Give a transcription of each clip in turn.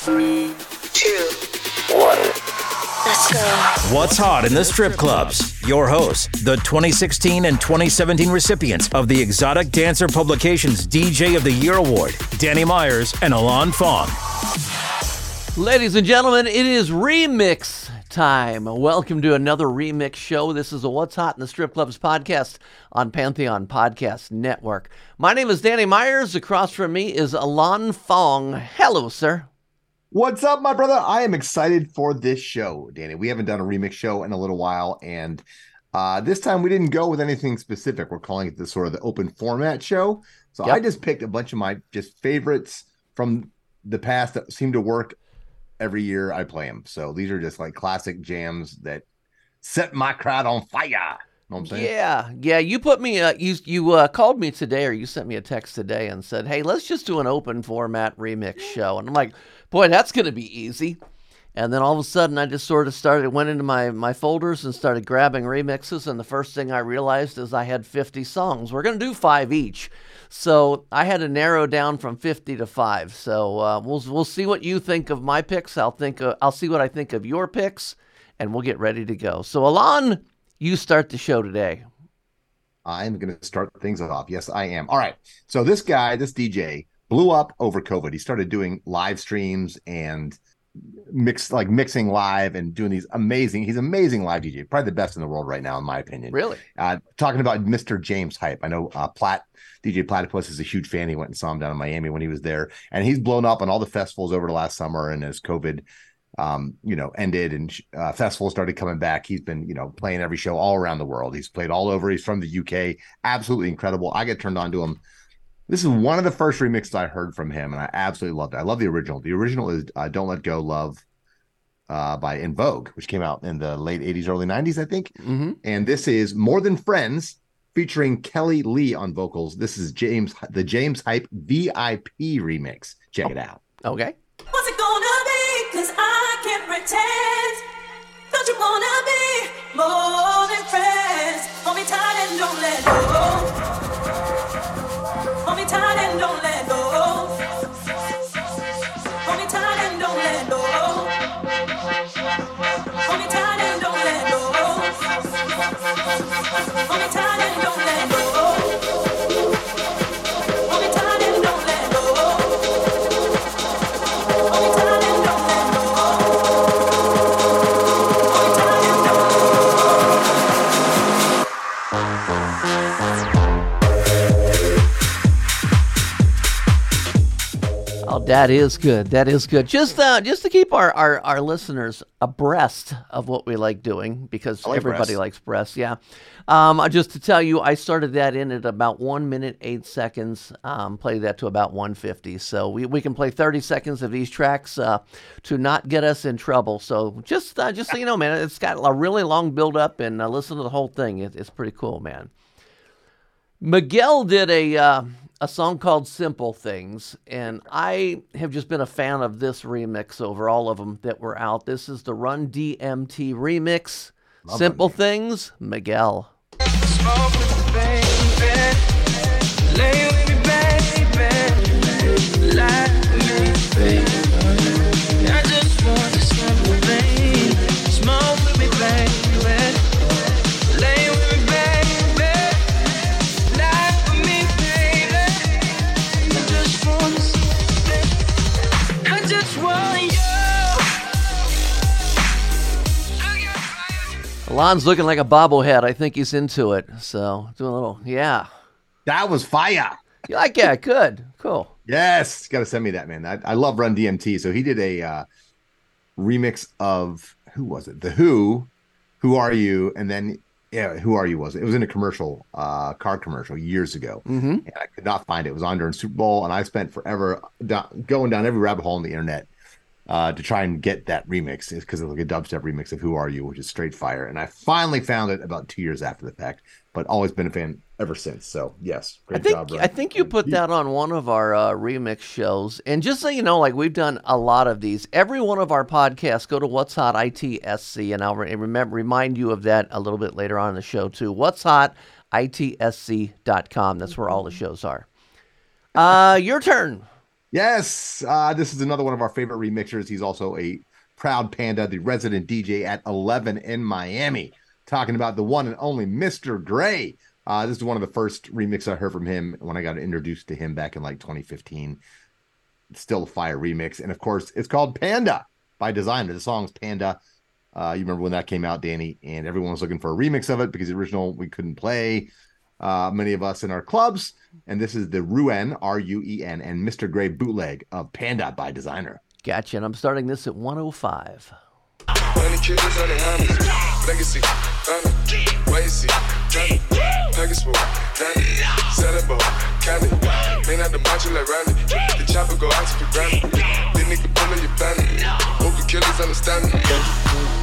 Three, two, one. Let's go. What's hot in the strip clubs? Your hosts, the 2016 and 2017 recipients of the Exotic Dancer Publications DJ of the Year Award, Danny Meyers and Ilan Fong. Ladies and gentlemen, it is remix time. Welcome to another remix show. This is a What's Hot in the Strip Clubs podcast on Pantheon Podcast Network. My name is Danny Meyers. Across from me is Ilan Fong. Hello, sir. What's up, my brother? I am excited for this show, Danny. We haven't done a remix show in a little while, and uh, this time we didn't go with anything specific. We're calling it the sort of the open format show. So Yep. I just picked a bunch of my just favorites from the past that seem to work every year I play them. So these are just like classic jams that set my crowd on fire. Know what I'm saying? Yeah, yeah. You put me. Uh, you you uh, called me today, or you sent me a text today and said, "Hey, let's just do an open format remix show." And I'm like, "Boy, that's going to be easy." And then all of a sudden, I just sort of started went into my my folders and started grabbing remixes. And the first thing I realized is I had 50 songs. We're going to do five each, so I had to narrow down from 50 to five. So uh, we'll we'll see what you think of my picks. I'll think I'll see what I think of your picks, and we'll get ready to go. So Ilan, you start the show today. I'm going to start things off. Yes, I am. All right. So this guy, this DJ, blew up over COVID. He started doing live streams and mix like mixing live and doing these amazing. He's amazing live DJ, probably the best in the world right now, in my opinion. Really? Uh, talking about Mr. James Hype. I know uh, Plat DJ Platypus is a huge fan. He went and saw him down in Miami when he was there, and he's blown up on all the festivals over the last summer. And as COVID, um, you know, ended and uh, festivals started coming back, he's been you know playing every show all around the world. He's played all over. He's from the UK. Absolutely incredible. I get turned on to him. This is one of the first remixes I heard from him, and I absolutely loved it. I love the original. The original is uh, "Don't Let Go, Love" uh, by En Vogue, which came out in the late '80s, early '90s, I think. Mm-hmm. And this is More Than Friends featuring Kelli-Leigh on vocals. This is James the James Hype VIP remix. Check it out. Okay. That is good. That is good. Just uh, just to keep our, our, our listeners abreast of what we like doing, because like everybody breasts. likes breasts. Yeah. Um, uh, just to tell you, I started that in at about one minute eight seconds. Um, played that to about one fifty. So we, we can play thirty seconds of these tracks uh, to not get us in trouble. So just uh, just so you know, man, it's got a really long build up, and uh, listen to the whole thing. It, it's pretty cool, man. Miguel did a uh, a song called "Simple Things," and I have just been a fan of this remix over all of them that were out. This is the Run DMT remix. "Simple Things," Miguel. Ilan's looking like a bobblehead. I think he's into it. So doing a little, yeah. That was fire. You like that? Good, cool. Yes, got to send me that man. I, I love Run DMT. So he did a uh, remix of who was it? The Who, Who Are You? And then yeah, Who Are You was it? It was in a commercial, uh, car commercial years ago, mm-hmm. and I could not find it. It was on during Super Bowl, and I spent forever down, going down every rabbit hole on the internet uh, to try and get that remix is because it's like a dubstep remix of Who Are You, which is straight fire. And I finally found it about two years after the fact, but always been a fan ever since. So yes, I great think job. Run. I think you put that on one of our uh, remix shows. And just so you know, like we've done a lot of these. Every one of our podcasts, go to What's Hot ITSC, and I'll re- remember remind you of that a little bit later on in the show too. What's Hot ITSC.com. That's where all the shows are. Uh, your turn. Yes, uh, this is another one of our favorite remixers. He's also a proud panda, the resident DJ at 11 in Miami, talking about the one and only Mr. Gray. Uh, this is one of the first remixes I heard from him when I got introduced to him back in like 2015. It's still a fire remix. And of course, it's called Panda by Desiigner. The song's Panda. Uh, you remember when that came out, Danny, and everyone was looking for a remix of it because the original we couldn't play. Uh, many of us in our clubs, and this is the Ruen R U E N and Mr. Gray bootleg of Panda by Desiigner. Gotcha. And I'm starting this at 105. Honey killers on the honest. Legacy, honor, wait. Johnny, Pegasus, Danny, Saddle Candy. Ain't out the macho like Randy. The chopper go out to the granny. This nigga pull your bandit. Hope the killers understand me.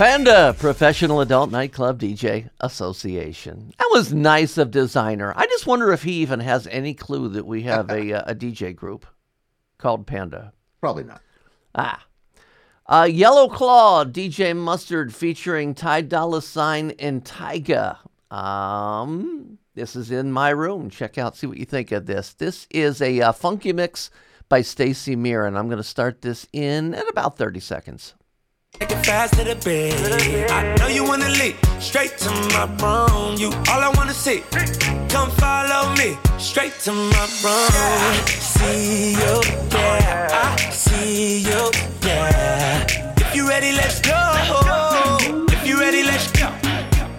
Panda Professional Adult Nightclub DJ Association. That was nice of Desiigner. I just wonder if he even has any clue that we have a, uh, a DJ group called Panda. Probably not. Ah. Uh, Yellow Claw, DJ Mustard featuring Ty Dolla Sign and Tyga. Um, this is in my room. Check out, see what you think of this. This is a uh, funky mix by Stacy Mier, and I'm going to start this in at about 30 seconds. Take it fast to the bed. I know you wanna leap straight to my room. You all I wanna see. Come follow me straight to my room. See you, yeah. I see you, yeah. If you ready, let's go. If you ready, let's go.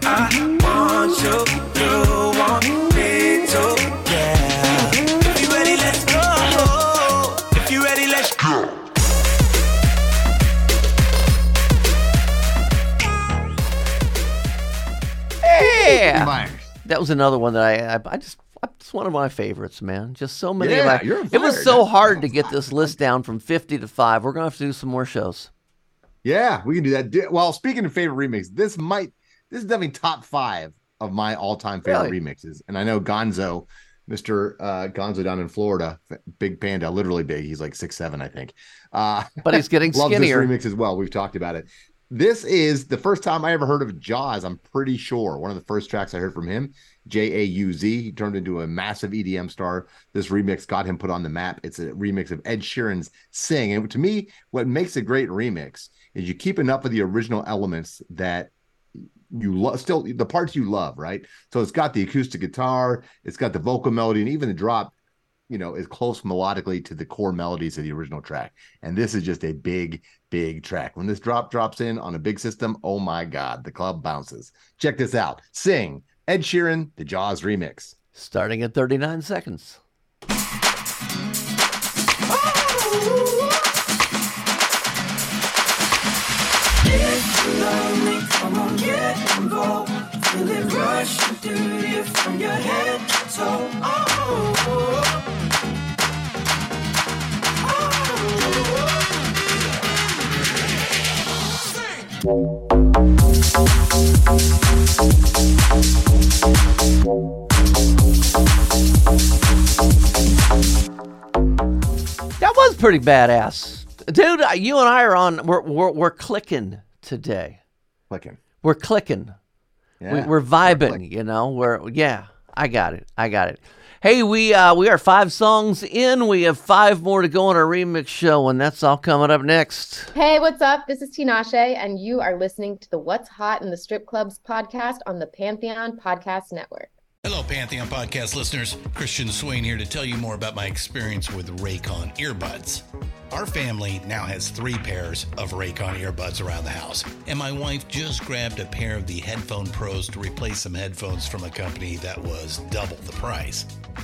I want you That was another one that I, I, I just, it's one of my favorites, man. Just so many. Yeah, of my, you're it was so hard to get this list down from 50 to 5. We're going to have to do some more shows. Yeah, we can do that. Well, speaking of favorite remix, this might this is definitely top five of my all-time favorite Really? remixes. And I know Gonzo, Mr. Uh, Gonzo down in Florida, big panda, literally big. He's like six seven, I think. Uh, But he's getting loves skinnier. this remix as well. We've talked about it. This is the first time I ever heard of Jauz. I'm pretty sure one of the first tracks I heard from him, J A U Z. He turned into a massive EDM star. This remix got him put on the map. It's a remix of Ed Sheeran's "Sing," and to me, what makes a great remix is you keep enough of the original elements that you love still the parts you love right so it's got the acoustic guitar it's got the vocal melody and even the drop you know is close melodically to the core melodies of the original track and this is just a big big track when this drop drops in on a big system oh my god the club bounces check this out sing ed sheeran the Jauz remix Starting at 39 seconds. Come on, get involved. Feel it rushing through you from your head to toe. Oh, That was pretty badass. Dude, uh, you and I are on, we're, we're, we're clicking today. clicking We're clicking. We, yeah we're vibing, clicking. you know. We're yeah, I got it. I got it. Hey, we uh, we are five songs in. We have five more to go on our remix show, and that's all coming up next. Hey, what's up? This is Tinashe, and you are listening to the What's Hot in the Strip Clubs podcast on the Pantheon Podcast Network. Hello, Pantheon podcast listeners. Christian Swain here to tell you more about my experience with Raycon earbuds. Our family now has three pairs of Raycon earbuds around the house, and my wife just grabbed a pair of the Headphone Pros to replace some headphones from a company that was double the price.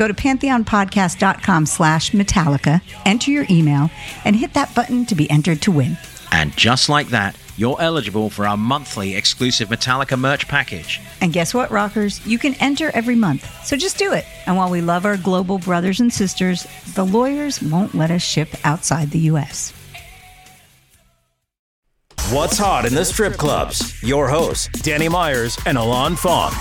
Go to pantheonpodcast.com slash Metallica, enter your email, and hit that button to be entered to win. And just like that, you're eligible for our monthly exclusive Metallica merch package. And guess what, rockers? You can enter every month. So just do it. And while we love our global brothers and sisters, the lawyers won't let us ship outside the U.S. What's hot in the strip clubs? Your hosts, Danny Meyers and Ilan Fong.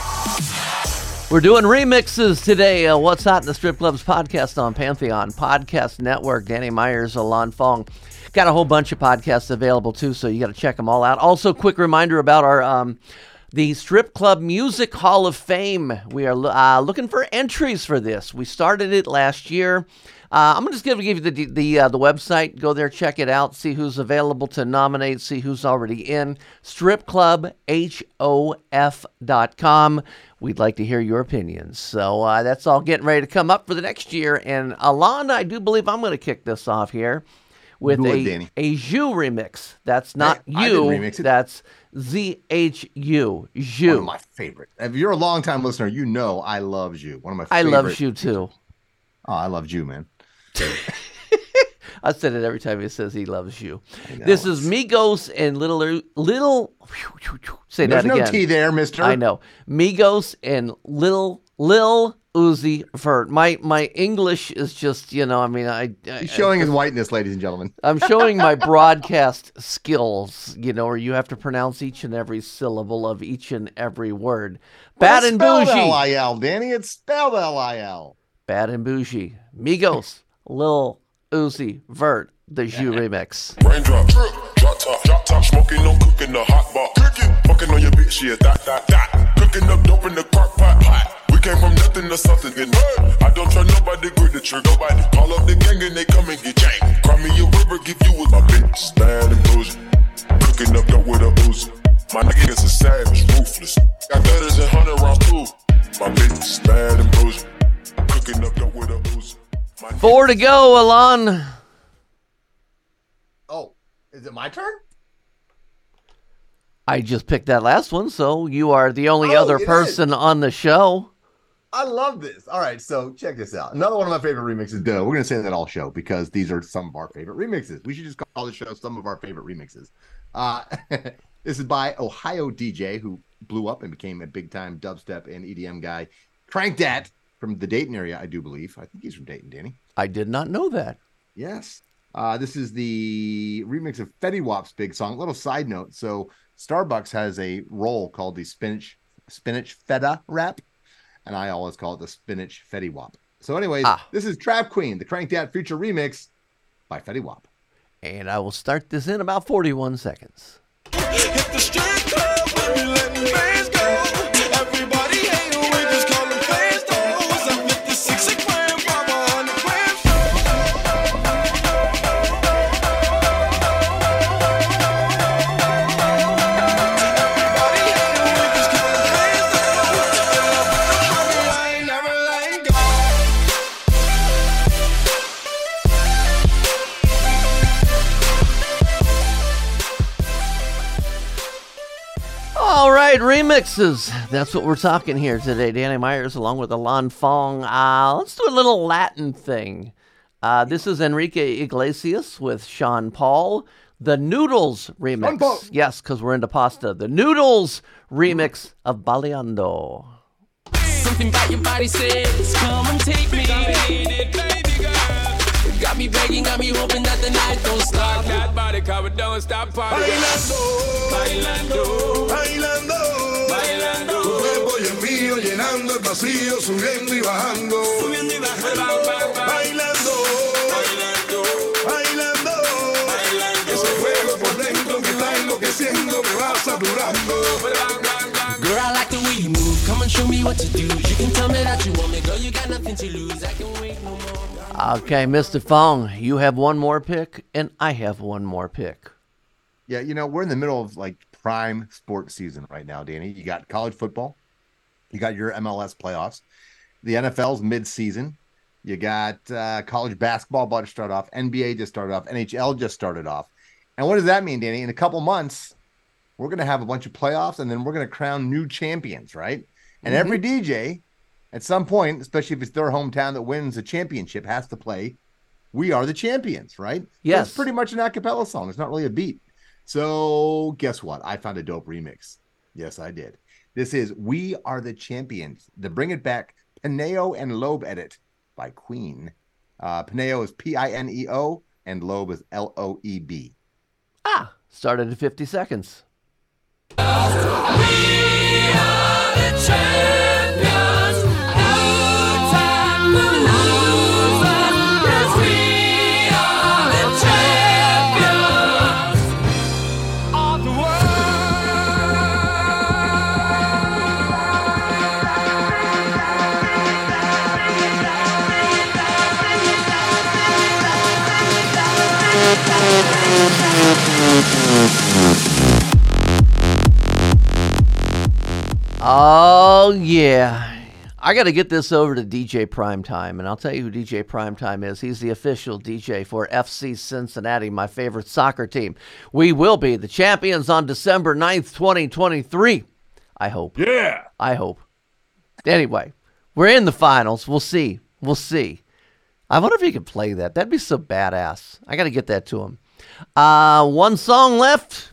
We're doing remixes today. Uh, What's Hot in the Strip Clubs podcast on Pantheon Podcast Network. Danny Meyers, Ilan Fong. Got a whole bunch of podcasts available too, so you got to check them all out. Also, quick reminder about our um, the Strip Club Music Hall of Fame. We are uh, looking for entries for this. We started it last year. Uh, I'm just going to give you the the uh, the website. Go there, check it out, see who's available to nominate, see who's already in. StripClubHof.com. We'd like to hear your opinions. So uh, that's all getting ready to come up for the next year. And Alana, I do believe I'm going to kick this off here with a Danny. a Zhu remix. That's not I you. remix it. That's Z H U. Zhu. One of my favorite. If you're a longtime listener, you know I love you. One of my favorite. I love Zhu too. Oh, I love you, man. I said it every time he says he loves you. This is Migos and Little Little. Say There's that no again. T there, mister. I know. Migos and Little Lil Uzi Vert. My my English is just you know. I mean, I, I He's showing his whiteness, ladies and gentlemen. I'm showing my broadcast skills. You know, where you have to pronounce each and every syllable of each and every word. Bad and spelled Boujee. L-I-L, Danny. It's spelled L-I-L. Bad and Boujee. Migos. Lil Uzi Vert. The Zhu remix. Raindrop, drip, drop top, drop top, smoking, no cooking the hot pot. Cooking, fucking on your bitch, yeah, that, that, that. Cooking up dope in the crock pot. Hot. We came from nothing to something, and I don't try nobody, grip the trigger. Nobody call up the gang and they come and get jank. Cry me a river, give you with my bitch, bad and bougie. Cooking up dope with a Uzi. My niggas are savage, ruthless. Got gutters and hundred rounds too. My bitch, bad and bougie. Cooking up dope with a Uzi. My Four to go, Ilan. Oh, is it my turn? I just picked that last one, so you are the only Oh, other it is. person on the show. I love this. All right, so check this out. Another one of my favorite remixes. Duh, we're gonna say that all show because these are some of our favorite remixes. We should just call the show some of our favorite remixes. Uh, this is by Ohio DJ, who blew up and became a big time dubstep and EDM guy. Crankdat from the Dayton area, I do believe. I think he's from Dayton, Danny. I did not know that. Yes. Uh, this is the remix of Fetty Wap's big song. Little side note. So Starbucks has a roll called the spinach spinach feta wrap, and I always call it the spinach Fetty Wap. So, anyways, ah. this is Trap Queen, the Crankdat Future remix by Fetty Wap. And I will start this in about 41 seconds. Right, remixes. That's what we're talking here today. Danny Meyers along with Ilan Fong. Uh, let's do a little Latin thing. Uh, this is Enrique Iglesias with Sean Paul. The Noodles remix. Yes, because we're into pasta. The Noodles remix of Bailando. Something about your body says, come and take me. Got me begging, got me hoping that the night don't stop. That body cover don't stop partying. Bailando, vacío, subiendo y bajando. Subiendo y bajando. Bailando, bailando, bailando. Ese fuego por dentro me está enloqueciendo, me va saturando. Girl, I like the way you move. Come and show me what to do. You can tell me that you want me, girl. You got nothing to lose. I can wait no more. Okay, Mr. Fong, you have one more pick, and I have one more pick. Yeah, you know, we're in the middle of like prime sports season right now, Danny. You got college football, you got your MLS playoffs, the NFL's mid-season. You got uh, college basketball about to start off, NBA just started off, NHL just started off. And what does that mean, Danny? In a couple months, we're going to have a bunch of playoffs and then we're going to crown new champions, right? And Mm-hmm. every DJ at some point, especially if it's their hometown that wins a championship, has to play We Are the Champions, right? Yes. It's pretty much an a cappella song. It's not really a beat. So guess what? I found a dope remix. Yes, I did. This is We Are the Champions, the Bring It Back Pineo and Loeb edit by Queen. Uh, Pineo is P I N E O and Loeb is L O E B. Ah, started in 50 seconds. Yeah. I got to get this over to DJ Primetime, and I'll tell you who DJ Primetime is. He's the official DJ for FC Cincinnati, my favorite soccer team. We will be the champions on December 9th, 2023. I hope. Yeah. I hope. Anyway, we're in the finals. We'll see. We'll see. I wonder if he could play that. That'd be so badass. I got to get that to him. Uh, one song left.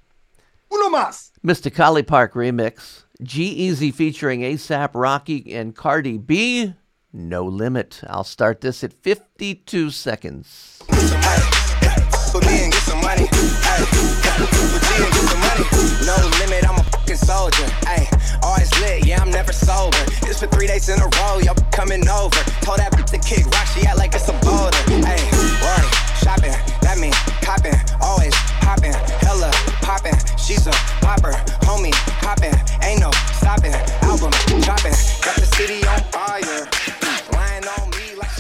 Uno más. Mr. Collipark remix. G-Eazy featuring ASAP Rocky and Cardi B. No limit. I'll start this at 52 seconds. Soldier. Ay, always lit, yeah, I'm never sober. It's for three days in a row, y'all coming over. Told that bitch to kick rock, she act like it's a boulder. Worry, shopping, that copping, always popping, hella popping. She's a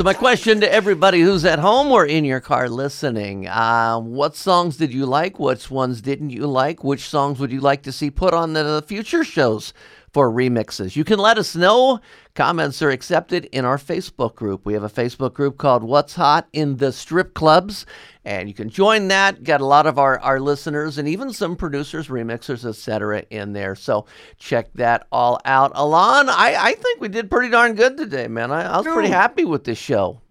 my question to everybody who's at home or in your car listening uh, what songs did you like? Which ones didn't you like? Which songs would you like to see put on the future shows for remixes? You can let us know. Comments are accepted in our Facebook group. We have a Facebook group called What's Hot in the Strip Clubs, and you can join that. Got a lot of our, our listeners and even some producers, remixers, etc. in there. So check that all out. Ilan, I, I think we did pretty darn good today, man. I, I was pretty happy with this show.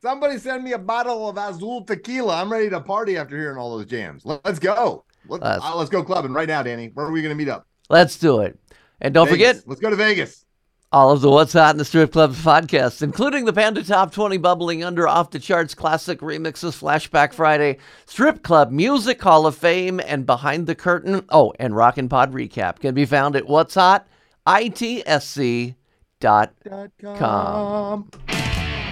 Somebody send me a bottle of Azul tequila. I'm ready to party after hearing all those jams. Let- Let's go. Let's- uh, let's go clubbing right now, Danny. Where are we going to meet up? Let's do it. And don't Vegas. forget, let's go to Vegas. all of the What's Hot in the Strip Clubs podcasts, including the Panda Top 20 Bubbling Under Off the Charts Classic Remixes Flashback Friday, Strip Club Music Hall of Fame, and Behind the Curtain. Oh, and Rockin' Pod Recap can be found at What's Hot, ITSC dot com.